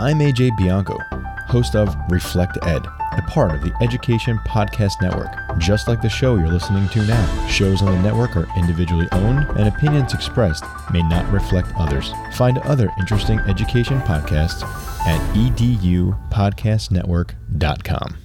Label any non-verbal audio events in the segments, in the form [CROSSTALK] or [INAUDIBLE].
I'm AJ Bianco, host of Reflect Ed, a part of the Education Podcast Network. Just like the show you're listening to now, shows on the network are individually owned and opinions expressed may not reflect others. Find other interesting education podcasts at edupodcastnetwork.com.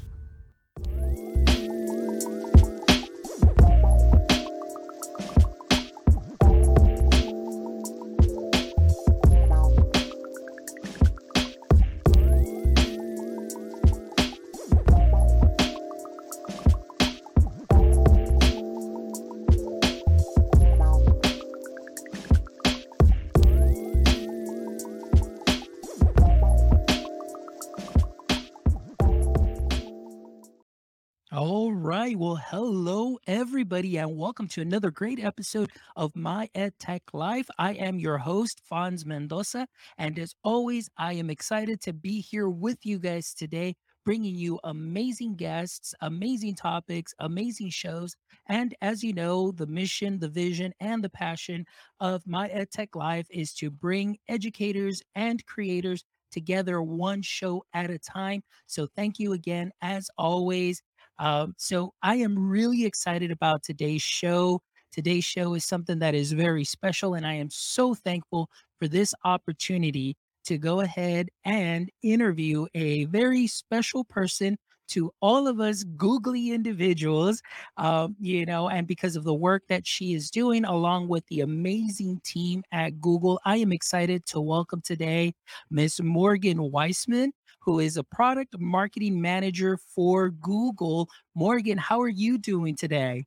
everybody, and welcome to another great episode of My Ed Tech Life. I am your host, Fonz Mendoza. And as always, I am excited to be here with you guys today, bringing you amazing guests, amazing topics, amazing shows. And as you know, the mission, the vision, and the passion of My Ed Tech Life is to bring educators and creators together one show at a time. So thank you again, as always um, so I am really excited about today's show. Today's show is something that is very special, and I am so thankful for this opportunity to go ahead and interview a very special person to all of us googly individuals, um, you know, and because of the work that she is doing along with the amazing team at Google, I am excited to welcome today Miss Morgan Weissman who is a product marketing manager for Google. Morgan, how are you doing today?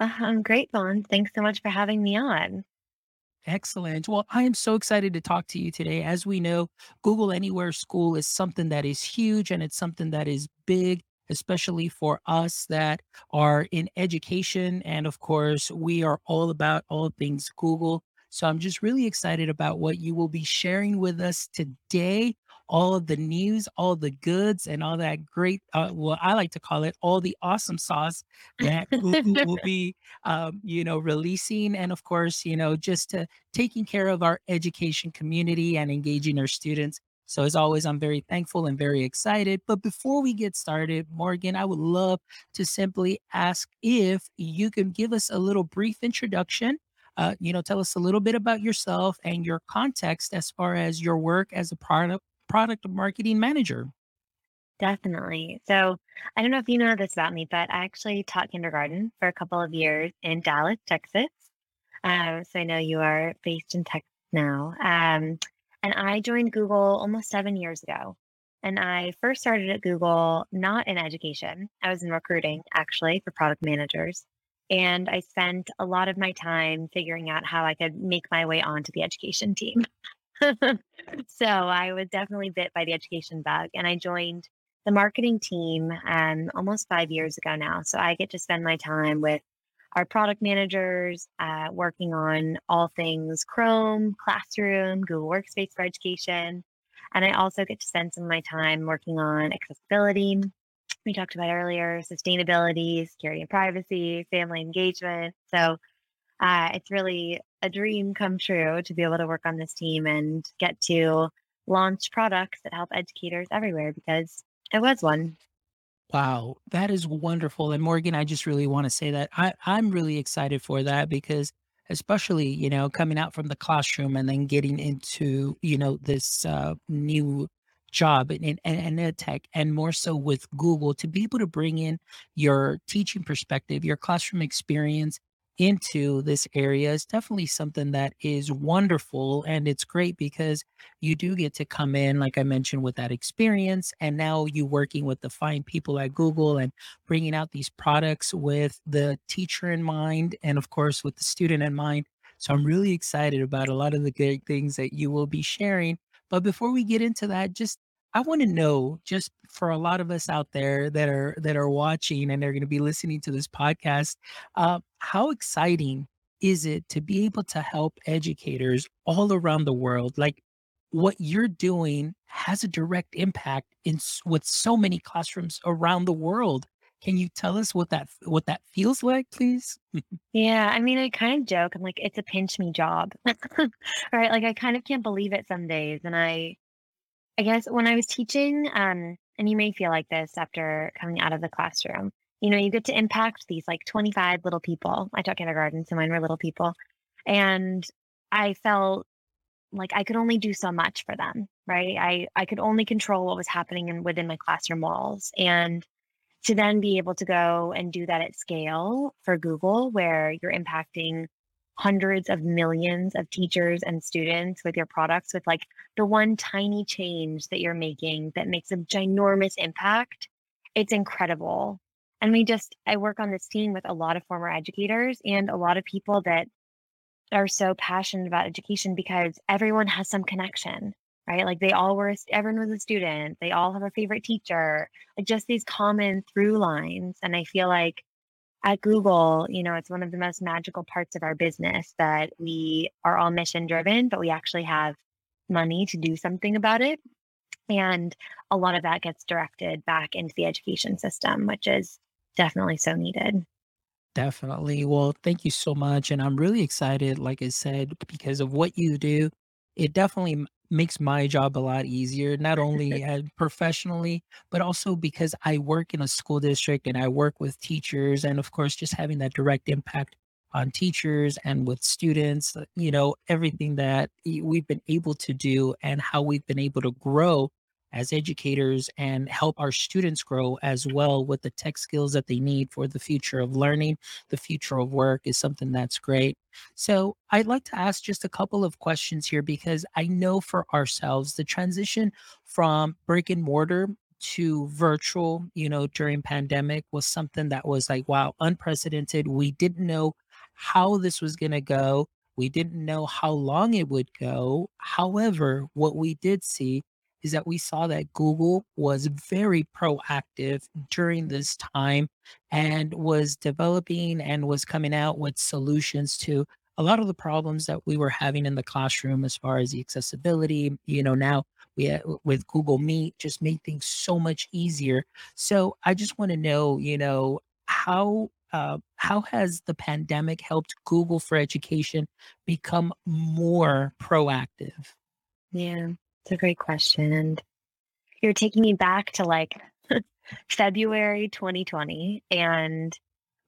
Uh, I'm great, Fonz. Thanks so much for having me on. Excellent. Well, I am so excited to talk to you today. As we know, Google Anywhere School is something that is huge and it's something that is big, especially for us that are in education. And of course, we are all about all things Google. So I'm just really excited about what you will be sharing with us today all of the news, all the goods, and all that great, uh, well, I like to call it all the awesome sauce that Google will [LAUGHS] be, um, you know, releasing. And of course, you know, just to taking care of our education community and engaging our students. So, as always, I'm very thankful and very excited. But before we get started, Morgan, I would love to simply ask if you can give us a little brief introduction uh, you know, tell us a little bit about yourself and your context as far as your work as a product product marketing manager. Definitely. So I don't know if you know this about me, but I actually taught kindergarten for a couple of years in Dallas, Texas. Um, so I know you are based in Texas now. Um, and I joined Google almost seven years ago. And I first started at Google not in education, I was in recruiting actually for product managers. And I spent a lot of my time figuring out how I could make my way onto the education team. [LAUGHS] [LAUGHS] so I was definitely bit by the education bug and I joined the marketing team um, almost five years ago now. So I get to spend my time with our product managers uh, working on all things Chrome, Classroom, Google Workspace for Education. And I also get to spend some of my time working on accessibility. We talked about earlier, sustainability, security and privacy, family engagement. So uh, it's really a dream come true to be able to work on this team and get to launch products that help educators everywhere because it was one. Wow, that is wonderful. And Morgan, I just really want to say that I, I'm really excited for that because especially, you know, coming out from the classroom and then getting into, you know, this uh, new job in, in, in tech and more so with Google to be able to bring in your teaching perspective, your classroom experience into this area is definitely something that is wonderful and it's great because you do get to come in like i mentioned with that experience and now you working with the fine people at google and bringing out these products with the teacher in mind and of course with the student in mind. So i'm really excited about a lot of the great things that you will be sharing. But before we get into that just I want to know just for a lot of us out there that are that are watching and they're going to be listening to this podcast, uh, how exciting is it to be able to help educators all around the world? Like what you're doing has a direct impact in with so many classrooms around the world. Can you tell us what that what that feels like, please? [LAUGHS] Yeah, I mean, I kind of joke. I'm like, it's a pinch me job, [LAUGHS] right? Like, I kind of can't believe it some days, and I I guess when I was teaching, um, and you may feel like this after coming out of the classroom, you know, you get to impact these like 25 little people. I taught kindergarten, so mine were little people. And I felt like I could only do so much for them, right? I, I could only control what was happening in, within my classroom walls. And to then be able to go and do that at scale for Google, where you're impacting hundreds of millions of teachers and students with your products with like the one tiny change that you're making that makes a ginormous impact it's incredible. And we just i work on this team with a lot of former educators and a lot of people that are so passionate about education because everyone has some connection right? Like they all were everyone was a student. They all have a favorite teacher. Like just these common through lines. And i feel like at Google, you know, it's one of the most magical parts of our business that we are all mission driven, but we actually have money to do something about it. And a lot of that gets directed back into the education system, which is definitely so needed. Definitely. Well, thank you so much. And I'm really excited, like I said, because of what you do. It definitely makes my job a lot easier, not only [LAUGHS] uh, professionally, but also because I work in a school district and I work with teachers. And of course, just having that direct impact on teachers and with students, uh, you know, everything that we've been able to do and how we've been able to grow as educators and help our students grow as well with the tech skills that they need for the future of learning, the future of work is something that's great. So, I'd like to ask just a couple of questions here because I know for ourselves the transition from brick and mortar to virtual, you know, during pandemic was something that was like wow, unprecedented. We didn't know how this was going to go. We didn't know how long it would go. However, what we did see is that we saw that Google was very proactive during this time and was developing and was coming out with solutions to a lot of the problems that we were having in the classroom as far as the accessibility. You know, now we with Google Meet just made things so much easier. So I just want to know, you know, how uh, how has the pandemic helped Google for Education become more proactive? Yeah. It's a great question. And you're taking me back to like [LAUGHS] February 2020. And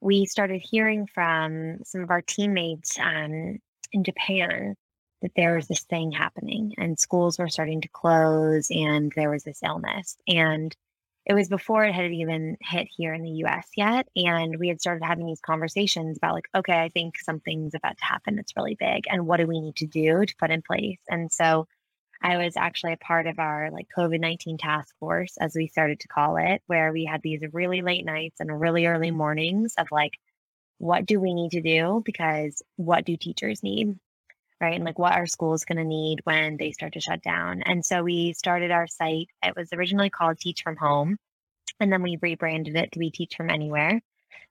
we started hearing from some of our teammates um, in Japan that there was this thing happening and schools were starting to close and there was this illness. And it was before it had even hit here in the US yet. And we had started having these conversations about, like, okay, I think something's about to happen that's really big. And what do we need to do to put in place? And so I was actually a part of our like COVID 19 task force, as we started to call it, where we had these really late nights and really early mm. mornings of like, what do we need to do? Because what do teachers need? Right. And like, what are schools going to need when they start to shut down? And so we started our site. It was originally called Teach from Home. And then we rebranded it to be Teach from Anywhere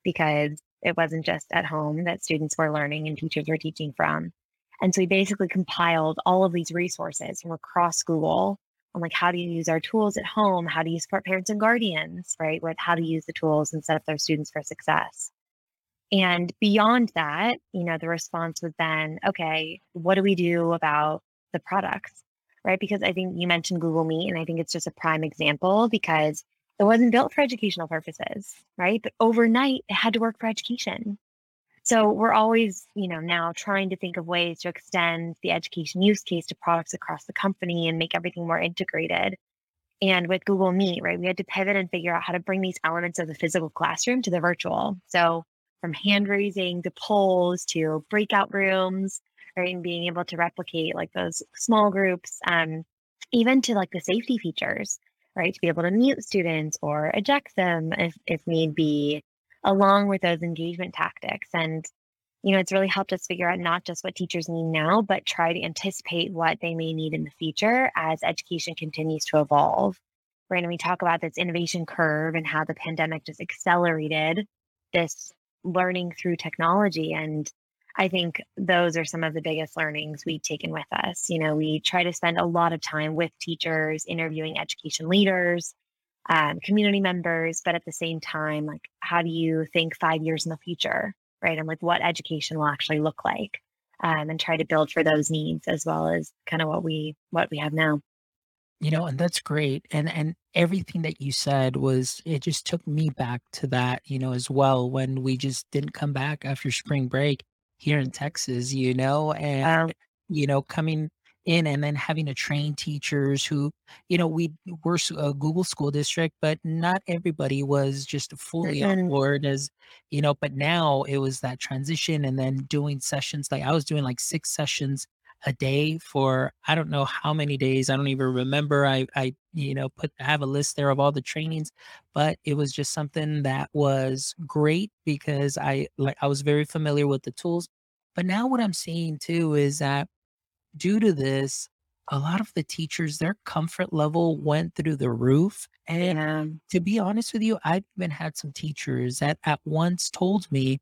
because it wasn't just at home that students were learning and teachers were teaching from. And so we basically compiled all of these resources from across Google on like how do you use our tools at home? How do you support parents and guardians, right? With how to use the tools and set up their students for success. And beyond that, you know, the response was then, okay, what do we do about the products? Right. Because I think you mentioned Google Meet, and I think it's just a prime example because it wasn't built for educational purposes, right? But overnight, it had to work for education. So we're always, you know, now trying to think of ways to extend the education use case to products across the company and make everything more integrated. And with Google Meet, right, we had to pivot and figure out how to bring these elements of the physical classroom to the virtual. So from hand raising to polls to breakout rooms, right, and being able to replicate like those small groups, um, even to like the safety features, right, to be able to mute students or eject them if, if need be, along with those engagement tactics. And, you know, it's really helped us figure out not just what teachers need now, but try to anticipate what they may need in the future as education continues to evolve. Right. And we talk about this innovation curve and how the pandemic just accelerated this learning through technology. And I think those are some of the biggest learnings we've taken with us. You know, we try to spend a lot of time with teachers, interviewing education leaders, um, community members, but at the same time, like, how do you think five years in the future, right? And like, what education will actually look like, um, and try to build for those needs as well as kind of what we what we have now. You know, and that's great. And and everything that you said was it just took me back to that, you know, as well when we just didn't come back after spring break here in Texas, you know, and Um, you know, coming in and then having to train teachers who, you know, we were a Google school district, but not everybody was just fully on board as, you know, but now it was that transition and then doing sessions like I was doing like six sessions a day for I don't know how many days. I don't even remember. I I you know put I have a list there of all the trainings, but it was just something that was great because I like I was very familiar with the tools. But now what I'm seeing too is that due to this, a lot of the teachers, their comfort level went through the roof. And yeah. to be honest with you, I've even had some teachers that at once told me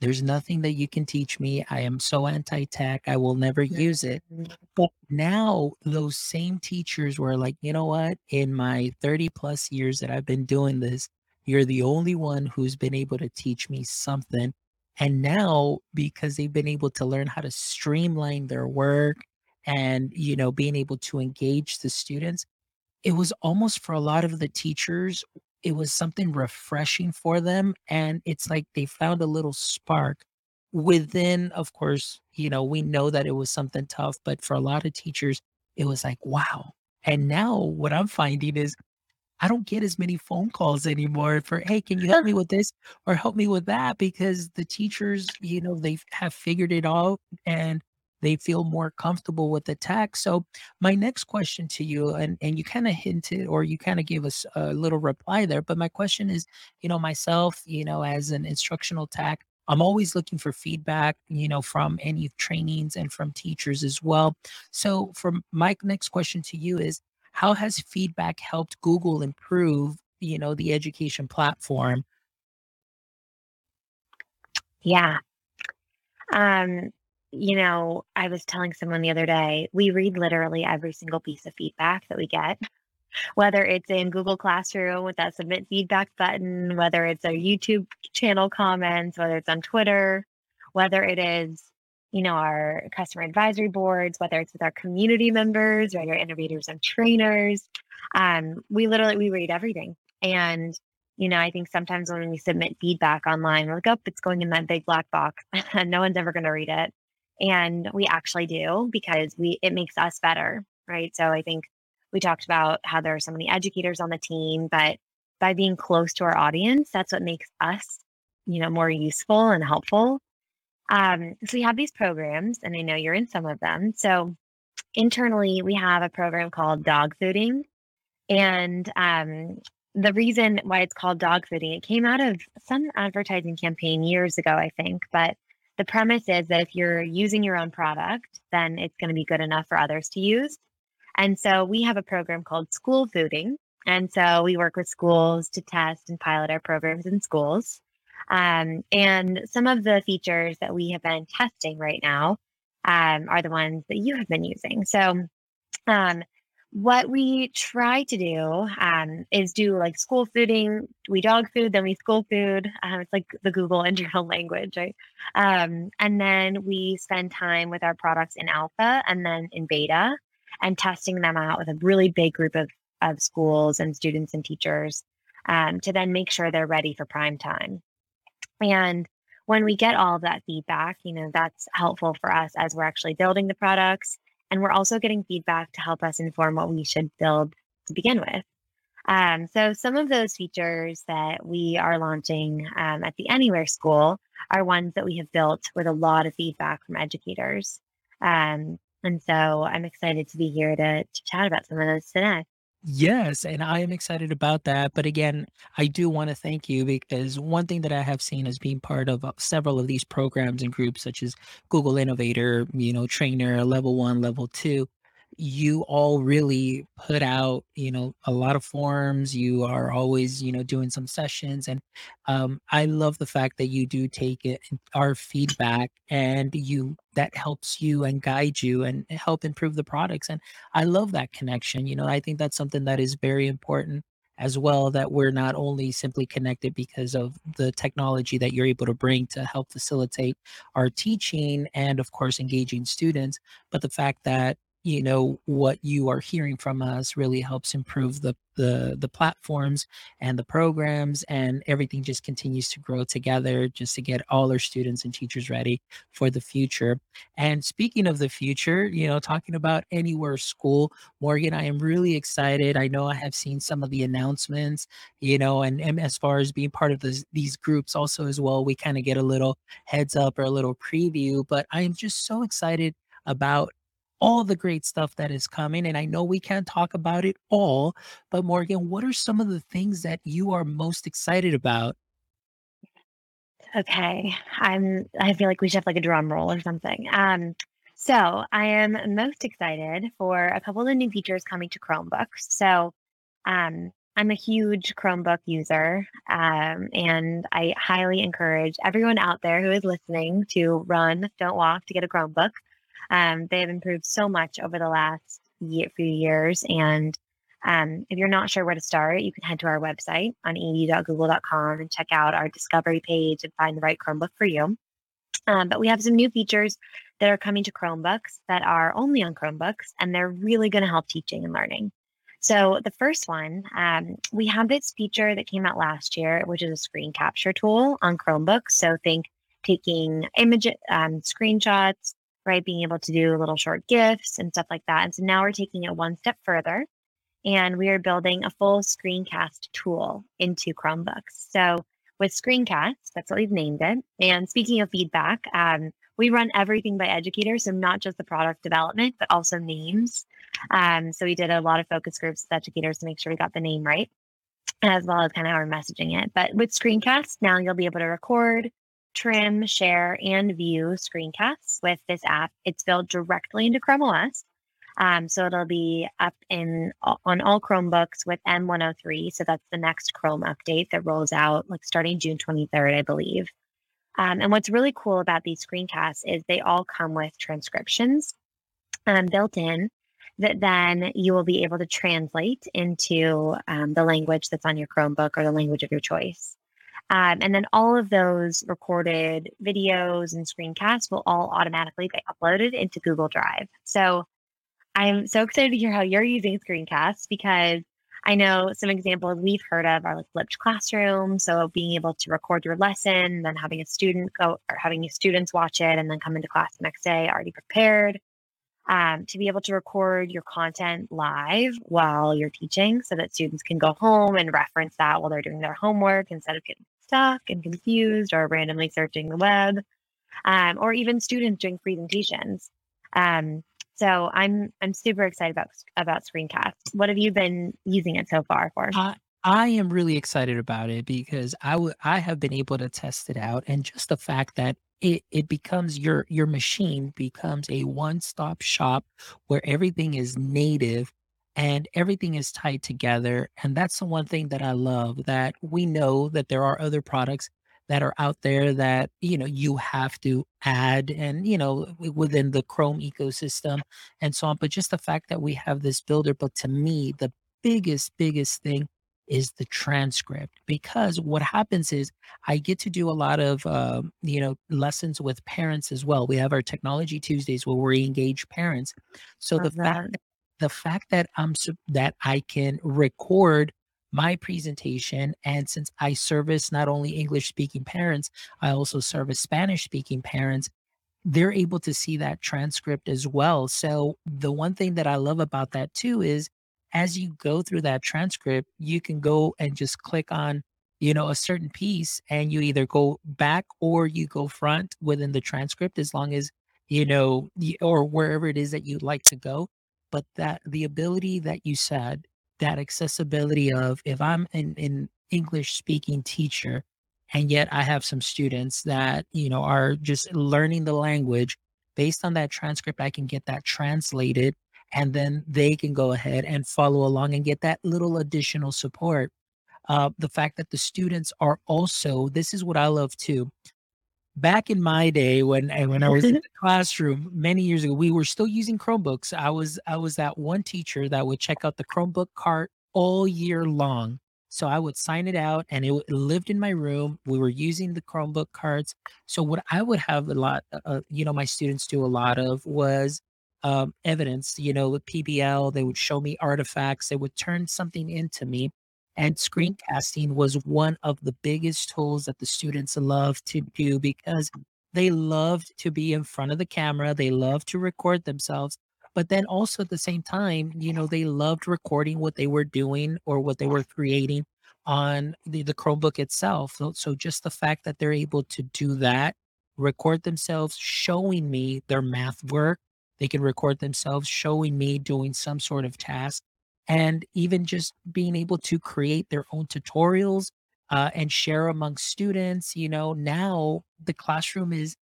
there's nothing that you can teach me. I am so anti-tech. I will never use it. But now those same teachers were like, you know what? In my 30 plus years that I've been doing this, you're the only one who's been able to teach me something. And now, because they've been able to learn how to streamline their work and, you know, being able to engage the students, it was almost for a lot of the teachers, it was something refreshing for them, and it's like they found a little spark within of course, you know, we know that it was something tough, but for a lot of teachers, it was like, "Wow." And now what I'm finding is I don't get as many phone calls anymore for, "Hey, can you help [LAUGHS] me with this or help me with that?" Because the teachers, you know, they have figured it out and they feel more comfortable with the tech. So my next question to you, and and you kind of hinted or you kind of gave us a little reply there, but my question is, you know, myself, you know, as an instructional tech, I'm always looking for feedback, you know, from any trainings and from teachers as well. So from my next question to you is how has feedback helped Google improve, you know, the education platform? Yeah. Um, you know, I was telling someone the other day, we read literally every single piece of feedback that we get, whether it's in Google Classroom with that submit feedback button, whether it's our YouTube channel comments, whether it's on Twitter, whether it is, you know, our customer advisory boards, whether it's with our community members, or our innovators and trainers. Um, we literally we read everything. And you know, I think sometimes when we submit feedback online, we're like, oh, it's going in that big black box and [LAUGHS] no one's ever going to read it. And we actually do because we it makes us better, right? So I think we talked about how there are so many educators on the team, but by being close to our audience, that's what makes us, you know, more useful and helpful. Um, so we have these programs, and I know you're in some of them. So internally, we have a program called dog fooding, and um, the reason why it's called dog fooding, it came out of some advertising campaign years ago, I think. But the premise is that if you're using your own product, then it's going to be good enough for others to use. And so we have a program called school fooding. And so we work with schools to test and pilot our programs in schools. Um, and some of the features that we have been testing right now um, are the ones that you have been using. So um, what we try to do um, is do like school fooding. We dog food, then we school food. Um, it's like the Google [LAUGHS] internal language, right? Um, and then we spend time with our products in alpha and then in beta and testing them out with a really big group of, of schools and students and teachers to then make sure they're ready for prime time. And when we get all of that feedback, you know, that's helpful for us as we're actually building the products. And we're also getting feedback to help us inform what we should build to begin with. Um, so, some of those features that we are launching um, at the Anywhere School are ones that we have built with a lot of feedback from educators. Um, and so, I'm excited to be here to, to chat about some of those today. Yes, and I am excited about that. But again, I do want to thank you because one thing that I have seen as being part of uh, several of these programs and groups, such as Google Innovator, you know, Trainer, Level One, Level Two, you all really put out, you know, a lot of forms You are always, you know, doing some sessions, and um, I love the fact that you do take it our feedback and you that helps you and guide you and help improve the products. And I love that connection. You know, I think that's something that is very important as well that we're not only simply connected because of the technology that you're able to bring to help facilitate our teaching and of course engaging students, but the fact that you know what you are hearing from us really helps improve the the the platforms and the programs and everything just continues to grow together just to get all our students and teachers ready for the future. And speaking of the future you know talking about anywhere school morgan i am really excited. I know i have seen some of the announcements you know and, and as far as being part of this, these groups also as well we kind of get a little heads up or a little preview but i am just so excited about all the great stuff that is coming. And I know we can't talk about it all, but Morgan, what are some of the things that you are most excited about? Okay. I'm I feel like we should have like a drum roll or something. Um, so I am most excited for a couple of the new features coming to Chromebooks. So um I'm a huge Chromebook user, um, and I highly encourage everyone out there who is listening to run, don't walk, to get a Chromebook. Um, they have improved so much over the last year, few years. And um, if you're not sure where to start, you can head to our website on edu.google.com and check out our discovery page and find the right Chromebook for you. Um, but we have some new features that are coming to Chromebooks that are only on Chromebooks, and they're really going to help teaching and learning. So, the first one, um, we have this feature that came out last year, which is a screen capture tool on Chromebooks. So, think taking image um, screenshots, right? Being able to do little short gifts and stuff like that. And so now we're taking it one step further and we are building a full screencast tool into Chromebooks. So with Screencast, that's what we've named it. And speaking of feedback, um, we run everything by educators, so not just the product development, but also names. Um, so we did a lot of focus groups with educators to make sure we got the name right, as well as kind of we're messaging it. But with Screencast, now you'll be able to record, trim, share, and view screencasts with this app. It's built directly into Chrome OS. Um, so it'll be up in on all Chromebooks with M103. So that's the next Chrome update that rolls out like starting June 23rd, I believe. Um, and what's really cool about these screencasts is they all come with transcriptions um, built in that then you will be able to translate into um, the language that's on your Chromebook or the language of your choice. Um, and then all of those recorded videos and screencasts will all automatically get uploaded into Google Drive. So I'm so excited to hear how you're using screencasts because I know some examples we've heard of are like flipped classroom. So being able to record your lesson, then having a student go or having your students watch it and then come into class the next day already prepared. Um, to be able to record your content live while you're teaching so that students can go home and reference that while they're doing their homework instead of getting stuck and confused or randomly searching the web, um, or even students doing presentations. Um, so I'm I'm super excited about about Screencast. What have you been using it so far for? I, I am really excited about it because I w- I have been able to test it out, and just the fact that it it becomes your your machine becomes a one stop shop where everything is native and everything is tied together. And that's the one thing that I love that we know that there are other products that are out there that, you know, you have to add and, you know, within the Chrome ecosystem and so on. But just the fact that we have this builder, but to me, the biggest, biggest thing is the transcript because what happens is I get to do a lot of uh, you know lessons with parents as well. We have our technology Tuesdays where we engage parents. So Love the that. fact the fact that I'm that I can record my presentation and since I service not only English speaking parents, I also service Spanish speaking parents, they're able to see that transcript as well. So the one thing that I love about that too is as you go through that transcript, you can go and just click on you know a certain piece and you either go back or you go front within the transcript as long as you know or wherever it is that you'd like to go but that the ability that you said, that accessibility of if I'm an, an English speaking teacher and yet I have some students that, you know, are just learning the language based on that transcript, I can get that translated and then they can go ahead and follow along and get that little additional support. Uh, the fact that the students are also, this is what I love too back in my day when eh, when I was in [LAUGHS] the classroom many years ago, we were still using Chromebooks. I was I was that one teacher that would check out the Chromebook cart all year long. So I would sign it out, and it, it lived in my room. We were using the Chromebook cards. So what I would have a lot, uh, uh, you know, my students do a lot of was um, evidence, you know, with PBL, they would show me artifacts, they would turn something into me. And screencasting was one of the biggest tools that the students loved to do because they loved to be in front of the camera, they loved to record themselves. But then also at the same time, you know, they loved recording what they were doing or what they were creating on the, the Chromebook itself. So, so just the fact that they're able to do that, record themselves showing me their math work, they can record themselves showing me doing some sort of task, and even just being able to create their own tutorials uh, and share among students. You know, now the classroom is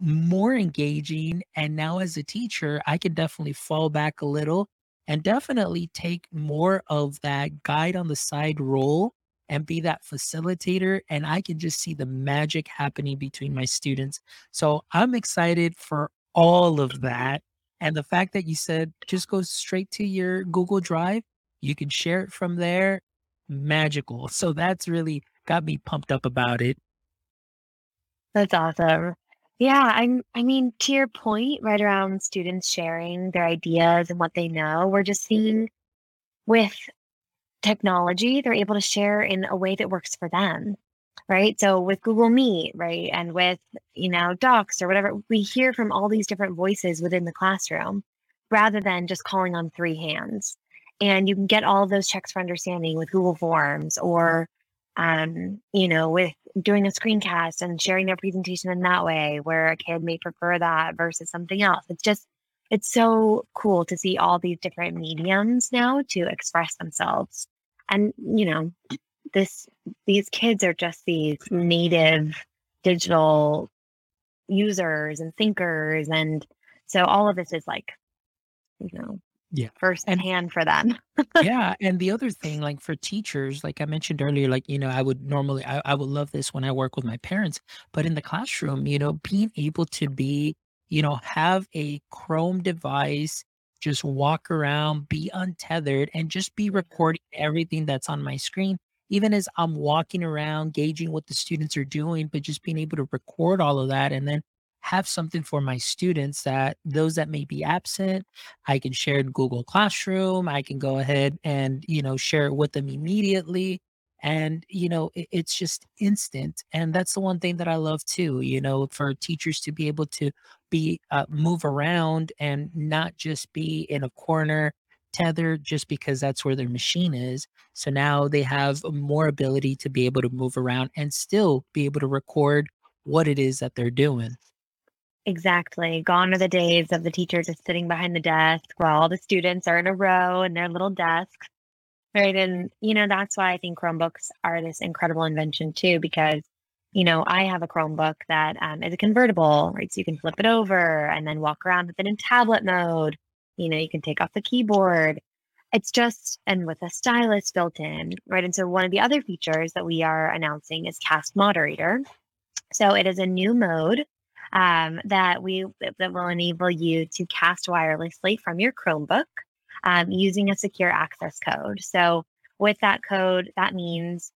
more engaging. And now, as a teacher, I can definitely fall back a little and definitely take more of that guide on the side role and be that facilitator. And I can just see the magic happening between my students. So I'm excited for all of that. And the fact that you said just go straight to your Google Drive, you can share it from there, magical. So that's really got me pumped up about it. That's awesome. Yeah, I'm I mean, to your point, right around students sharing their ideas and what they know, we're just seeing with technology, they're able to share in a way that works for them. Right. So with Google Meet, right, and with, you know, Docs or whatever, we hear from all these different voices within the classroom rather than just calling on three hands. And you can get all of those checks for understanding with Google Forms or um, you know, with doing a screencast and sharing their presentation in that way, where a kid may prefer that versus something else. It's just, it's so cool to see all these different mediums now to express themselves. And, you know, this, these kids are just these native digital users and thinkers. And so all of this is like, you know, Yeah. first And hand for them. yeah, and the other thing, like for teachers, like I mentioned earlier, like, you know, I would normally I, I would love this when I work with my parents, but in the classroom, you know, being able to be, you know, have a Chrome device, just walk around, be untethered, and just be recording everything that's on my screen, even as I'm walking around, gauging what the students are doing, but just being able to record all of that and then have something for my students that those that may be absent, I can share in Google Classroom. I can go ahead and, you know, share it with them immediately. And, you know, it, it's just instant. And that's the one thing that I love too, you know, for teachers to be able to be, uh, move around and not just be in a corner tethered just because that's where their machine is. So now they have more ability to be able to move around and still be able to record what it is that they're doing. Exactly. Gone are the days of the teacher just sitting behind the desk while all the students are in a row in their little desks. Right. And, you know, that's why I think Chromebooks are this incredible invention too, because, you know, I have a Chromebook that um, is a convertible, right? So you can flip it over and then walk around with it in tablet mode. You know, you can take off the keyboard. It's just, and with a stylus built in, right? And so one of the other features that we are announcing is Cast Moderator. So it is a new mode um, that we that will enable you to cast wirelessly from your Chromebook um, using a secure access code. So with that code, that means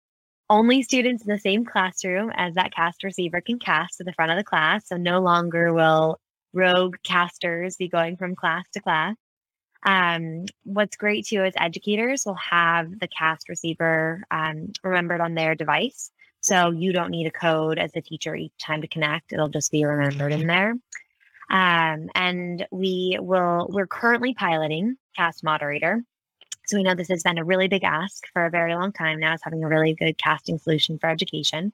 only students in the same classroom as that cast receiver can cast to the front of the class. So no longer will rogue casters be going from class to class. Um, what's great too is educators will have the cast receiver um, remembered on their device. So you don't need a code as a teacher each time to connect. It'll just be remembered in there. Um, and we will, we're currently piloting Cast Moderator. So we know this has been a really big ask for a very long time now, is having a really good casting solution for education.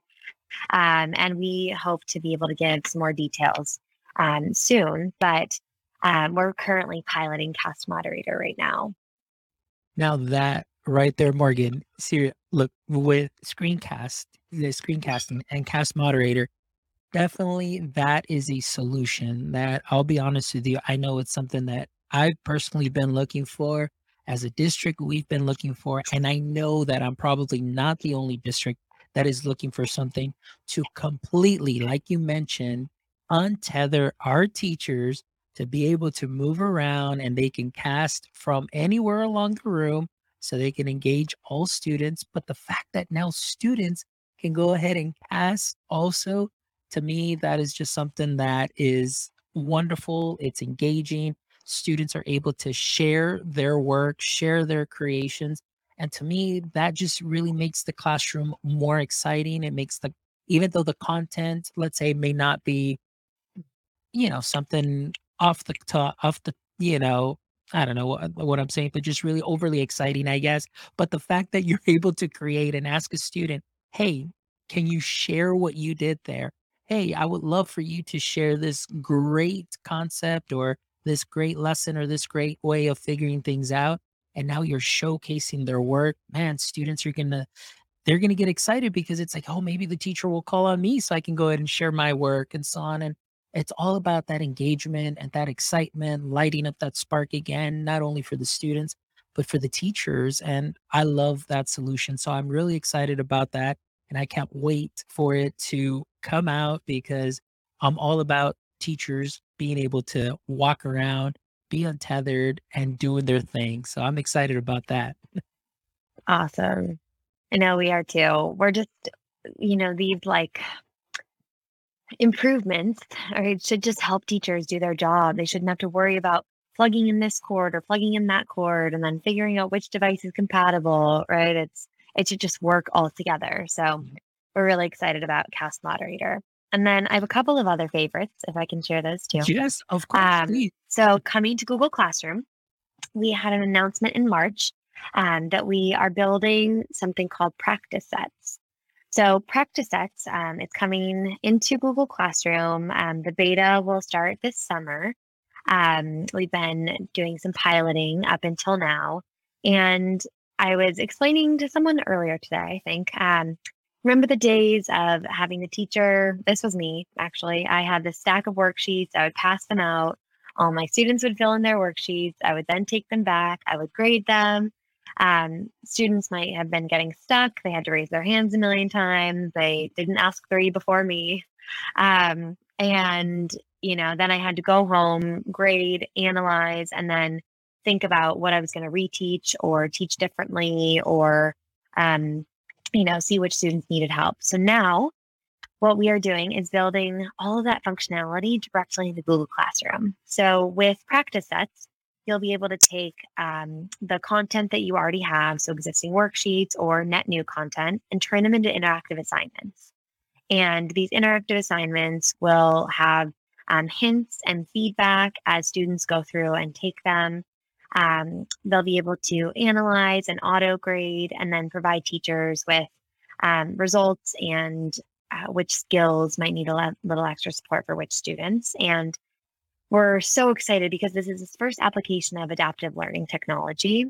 Um, and we hope to be able to give some more details um, soon, but um, we're currently piloting Cast Moderator right now. Now that right there, Morgan, see, look, with screencast, the screencasting and cast moderator, definitely that is a solution that I'll be honest with you. I know it's something that I've personally been looking for as a district. We've been looking for, and I know that I'm probably not the only district that is looking for something to completely, like you mentioned, untether our teachers to be able to move around and they can cast from anywhere along the room so they can engage all students. But the fact that now students can go ahead and cast also, to me, that is just something that is wonderful. It's engaging. students are able to share their work, share their creations. And to me, that just really makes the classroom more exciting. It makes the, even though the content, let's say, may not be, you know, something off the top, off the, you know, I don't know what, what I'm saying, but just really overly exciting, I guess. But the fact that you're [LAUGHS] able to create and ask a student, hey, can you share what you did there? Hey, I would love for you to share this great concept or this great lesson or this great way of figuring things out. And now you're showcasing their work. Man, students are going to they're going to get excited because it's like, oh, maybe the teacher will call on me so I can go ahead and share my work and so on. And it's all about that engagement and that excitement, lighting up that spark again, not only for the students, but for the teachers. And I love that solution. So I'm really excited about that. And I can't wait for it to come out because I'm all about teachers being able to walk around, be untethered, and doing their thing. So I'm excited about that. Awesome. I know we are too. We're just, you know, these like improvements or it should just help teachers do their job. They shouldn't have to worry about plugging in this cord or plugging in that cord and then figuring out which device is compatible, right? It's it should just work all together. So mm-hmm. we're really excited about Cast Moderator. And then I have a couple of other favorites, if I can share those too. Yes, of course. Um, so coming to Google Classroom, we had an announcement in March um, that we are building something called practice sets. So practice sets, um, it's coming into Google Classroom. Um, the beta will start this summer. Um, we've been doing some piloting up until now. And I was explaining to someone earlier today, I think, um, remember the days of having the teacher, this was me actually. I had this stack of worksheets, I would pass them out. All my students would fill in their worksheets. I would then take them back, I would grade them. Um, students might have been getting stuck. They had to raise their hands a million times. They didn't ask three before me. Um, and, you know, then I had to go home, grade, analyze, and then think about what I was going to reteach or teach differently or, um, you know, see which students needed help. So now what we are doing is building all of that functionality directly into Google Classroom. So with practice sets, you'll be able to take um, the content that you already have, so existing worksheets or net new content, and turn them into interactive assignments. And these interactive assignments will have um, hints and feedback as students go through and take them. Um, they'll be able to analyze and auto grade and then provide teachers with um, results and uh, which skills might need a le- little extra support for which students. And we're so excited because this is the first application of adaptive learning technology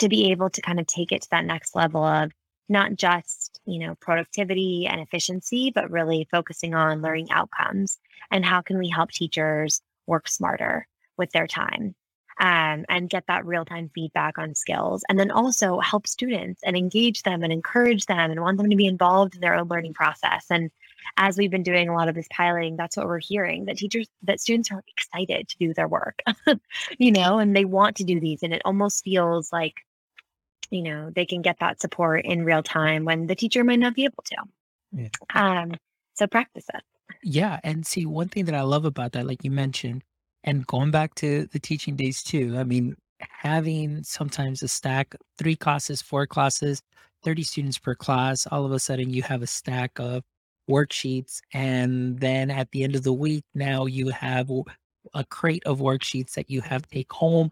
to be able to kind of take it to that next level of not just you know productivity and efficiency but really focusing on learning outcomes and how can we help teachers work smarter with their time um, and get that real time feedback on skills. And then also help students and engage them and encourage them and want them to be involved in their own learning process. And as we've been doing a lot of this piloting, that's what we're hearing that teachers, that students are excited to do their work, [LAUGHS] you know, and they want to do these. And it almost feels like, you know, they can get that support in real time when the teacher might not be able to. Yeah. Um, so practice it. Yeah. And see, one thing that I love about that, like you mentioned, and going back to the teaching days too, I mean, having sometimes a stack, three classes, four classes, 30 students per class, all of a sudden you have a stack of worksheets. And then at the end of the week, now you have a crate of worksheets that you have take home.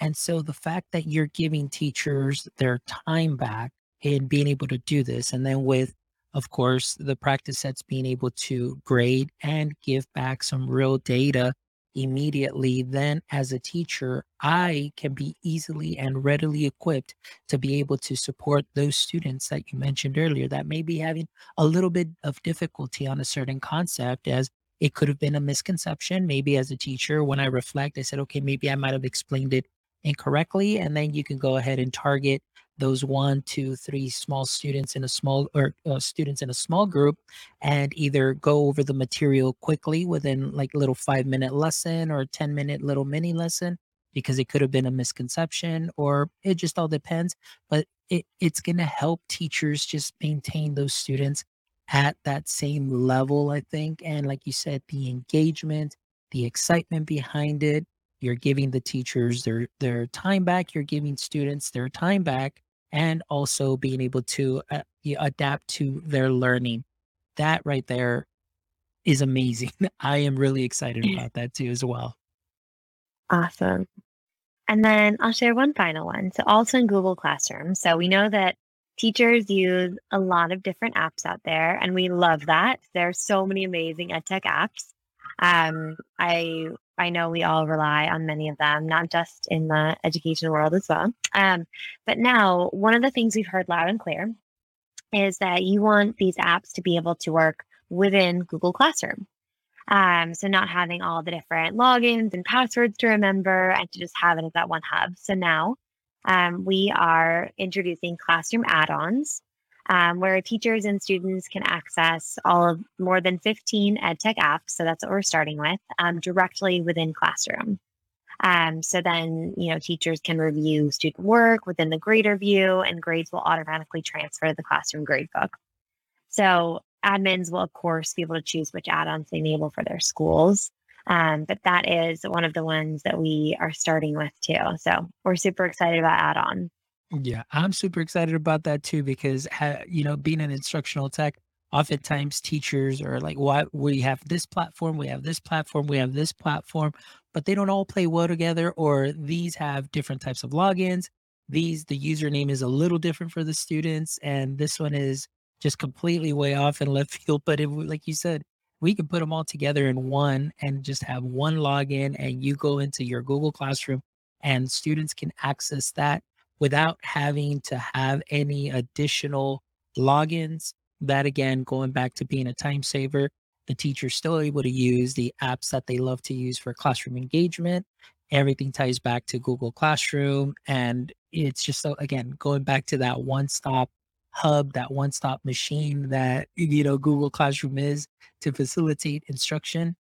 And so the fact that you're giving teachers their time back in being able to do this, and then with of course, the practice sets being able to grade and give back some real data immediately, then as a teacher, I can be easily and readily equipped to be able to support those students that you mentioned earlier that may be having a little bit of difficulty on a certain concept as it could have been a misconception. Maybe as a teacher, when I reflect, I said, okay, maybe I might have explained it incorrectly. And then you can go ahead and target those one, two, three small students in a small or uh, students in a small group and either go over the material quickly within like little five minute lesson or 10 minute little mini lesson because it could have been a misconception or it just all depends. But it, it's going to help teachers just maintain those students at that same level, I think. And like you said, the engagement, the excitement behind it, you're giving the teachers their their time back you're giving students their time back and also being able to uh, adapt to their learning. That right there is amazing. [LAUGHS] I am really excited about that too as well. Awesome. And then i'll share one final one. So also in google classroom. So we know that teachers use a lot of different apps out there and we love that. There are so many amazing edtech apps. Um, I I know we all rely on many of them, not just in the education world as well. Um, but now, one of the things we've heard loud and clear is that you want these apps to be able to work within Google Classroom. Um, so not having all the different logins and passwords to remember and to just have it as that one hub. So now um, we are introducing classroom add-ons um, where teachers and students can access all of more than 15 EdTech apps. So that's what we're starting with um, directly within Classroom. Um, so then, you know, teachers can review student work within the grader view and grades will automatically transfer to the classroom gradebook. So admins will, of course, be able to choose which add-ons they enable for their schools. Um, but that is one of the ones that we are starting with too. So we're super excited about add-on. Yeah, I'm super excited about that too because ha- you know, being an instructional tech, oftentimes teachers are like, "What? We have this platform, we have this platform, we have this platform, but they don't all play well together, or these have different types of logins. These the username is a little different for the students, and this one is just completely way off in [LAUGHS] left field. But if, like you said, we can put them all together in one and just have one login, and you go into your Google Classroom, and students can access that without having to have any additional logins. That again, going back to being a time saver, the teacher's still able to use the apps that they love to use for classroom engagement. Everything ties back to Google Classroom. And it's just so, again, going back to that one stop hub, that one stop machine that, you know, Google Classroom is to facilitate instruction.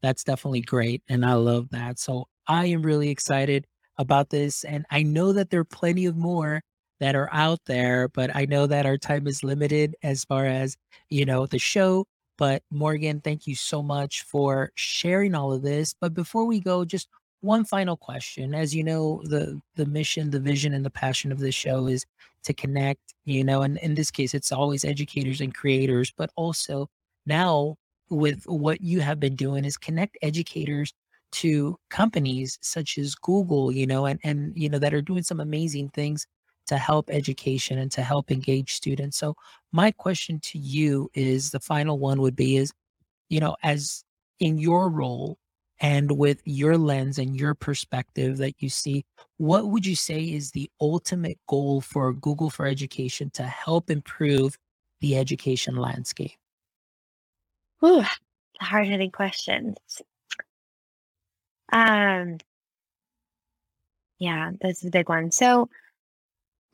That's definitely great. And I love that. So I am really excited about this. And I know that there are plenty of more that are out there, but I know that our time is limited as far as, you know, the show. But Morgan, thank you so much for sharing all of this. But before we go, just one final question. As you know, the the mission, the vision, and the passion of this show is to connect, you know, and in this case, it's always educators and creators, but also now with what you have been doing is connect educators to companies such as Google, you know, and and you know that are doing some amazing things to help education and to help engage students. So my question to you is the final one would be is, you know, as in your role and with your lens and your perspective that you see, what would you say is the ultimate goal for Google for Education to help improve the education landscape? Ooh, hard hitting questions. Um, yeah, that's a big one. So,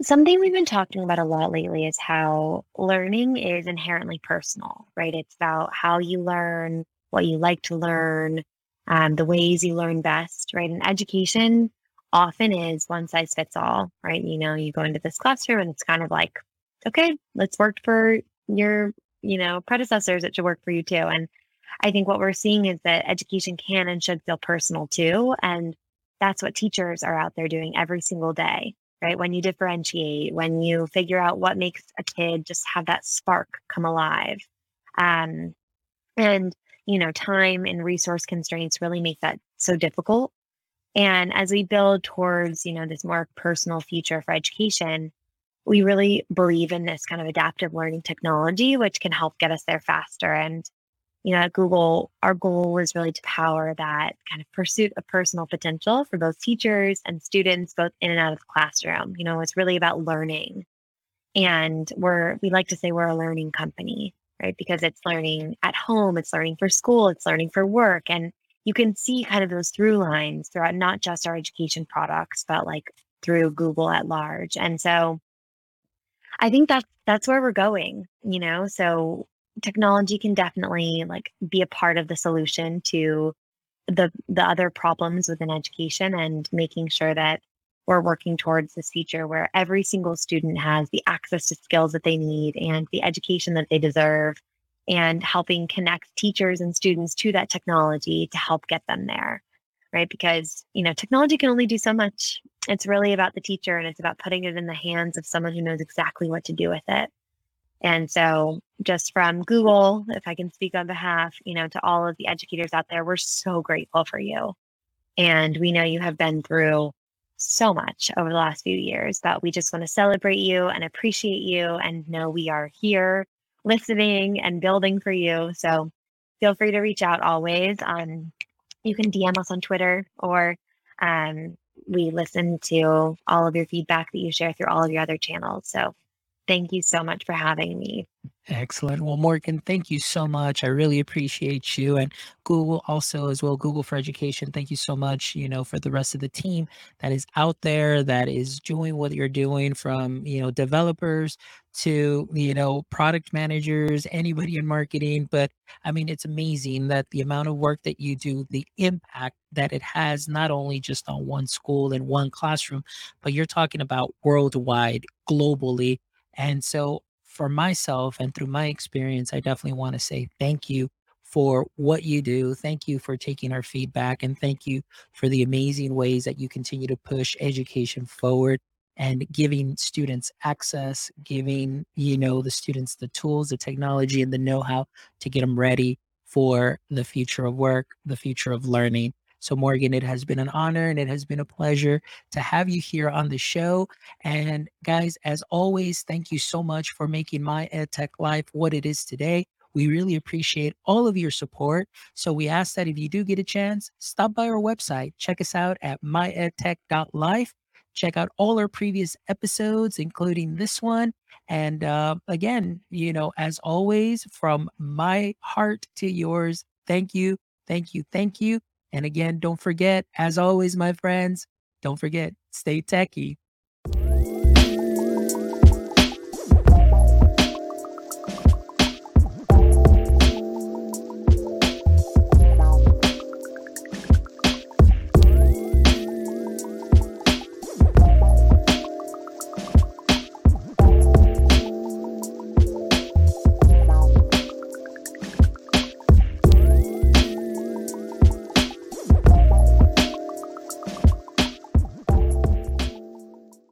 something we've been talking about a lot lately is how learning is inherently personal, right? It's about how you learn, what you like to learn, um, the ways you learn best, right? And education often is one size fits all, right? You know, you go into this classroom and it's kind of like, okay, let's work for your, you know, predecessors. It should work for you too. And I think what we're seeing is that education can and should feel personal too. And that's what teachers are out there doing every single day, right? When you differentiate, when you figure out what makes a kid just have that spark come alive. Um, and, you know, time and resource constraints really make that so difficult. And as we build towards, you know, this more personal future for education, we really believe in this kind of adaptive learning technology, which can help get us there faster. And you know, at Google, our goal was really to power that kind of pursuit of personal potential for both teachers and students, both in and out of the classroom. You know, it's really about learning. And we're, we like to say we're a learning company, right? Because it's learning at home, it's learning for school, it's learning for work. And you can see kind of those through lines throughout not just our education products, but like through Google at large. And so I think that's that's where we're going, you know. So technology can definitely like be a part of the solution to the the other problems within education and making sure that we're working towards this future where every single student has the access to skills that they need and the education that they deserve and helping connect teachers and students to that technology to help get them there right? Because, you know, technology can only do so much. It's really about the teacher and it's about putting it in the hands of someone who knows exactly what to do with it. And so, just from Google, if I can speak on behalf, you know, to all of the educators out there, we're so grateful for you. And we know you have been through so much over the last few years that we just want to celebrate you and appreciate you and know we are here listening and building for you. So feel free to reach out always. Um, you can DM us on Twitter or um, we listen to all of your feedback that you share through all of your other channels. So thank you so much for having me. Excellent. Well, Morgan, thank you so much. I really appreciate you and Google also as well. Google for Education. Thank you so much, you know, for the rest of the team that is out there that is doing what you're doing from, you know, developers to, you know, product managers, anybody in marketing. But I mean, it's amazing that the amount of work that you do, the impact that it has, not only just on one school and one classroom, but you're talking about worldwide, globally. And so for myself and through my experience, I definitely want to say thank you for what you do. Thank you for taking our feedback and thank you for the amazing ways that you continue to push education forward and giving students access, giving, you know, the students the tools, the technology and the know-how to get them ready for the future of work, the future of learning. So, Morgan, it has been an honor and it has been a pleasure to have you here on the show. And guys, as always, thank you so much for making my EdTech life what it is today. We really appreciate all of your support. So we ask that if you do get a chance, stop by our website, check us out at myedtech.life. Check out all our previous episodes, including this one. And uh, again, you know, as always, from my heart to yours, thank you, thank you, thank you. And again, don't forget, as always, my friends, don't forget, stay techie.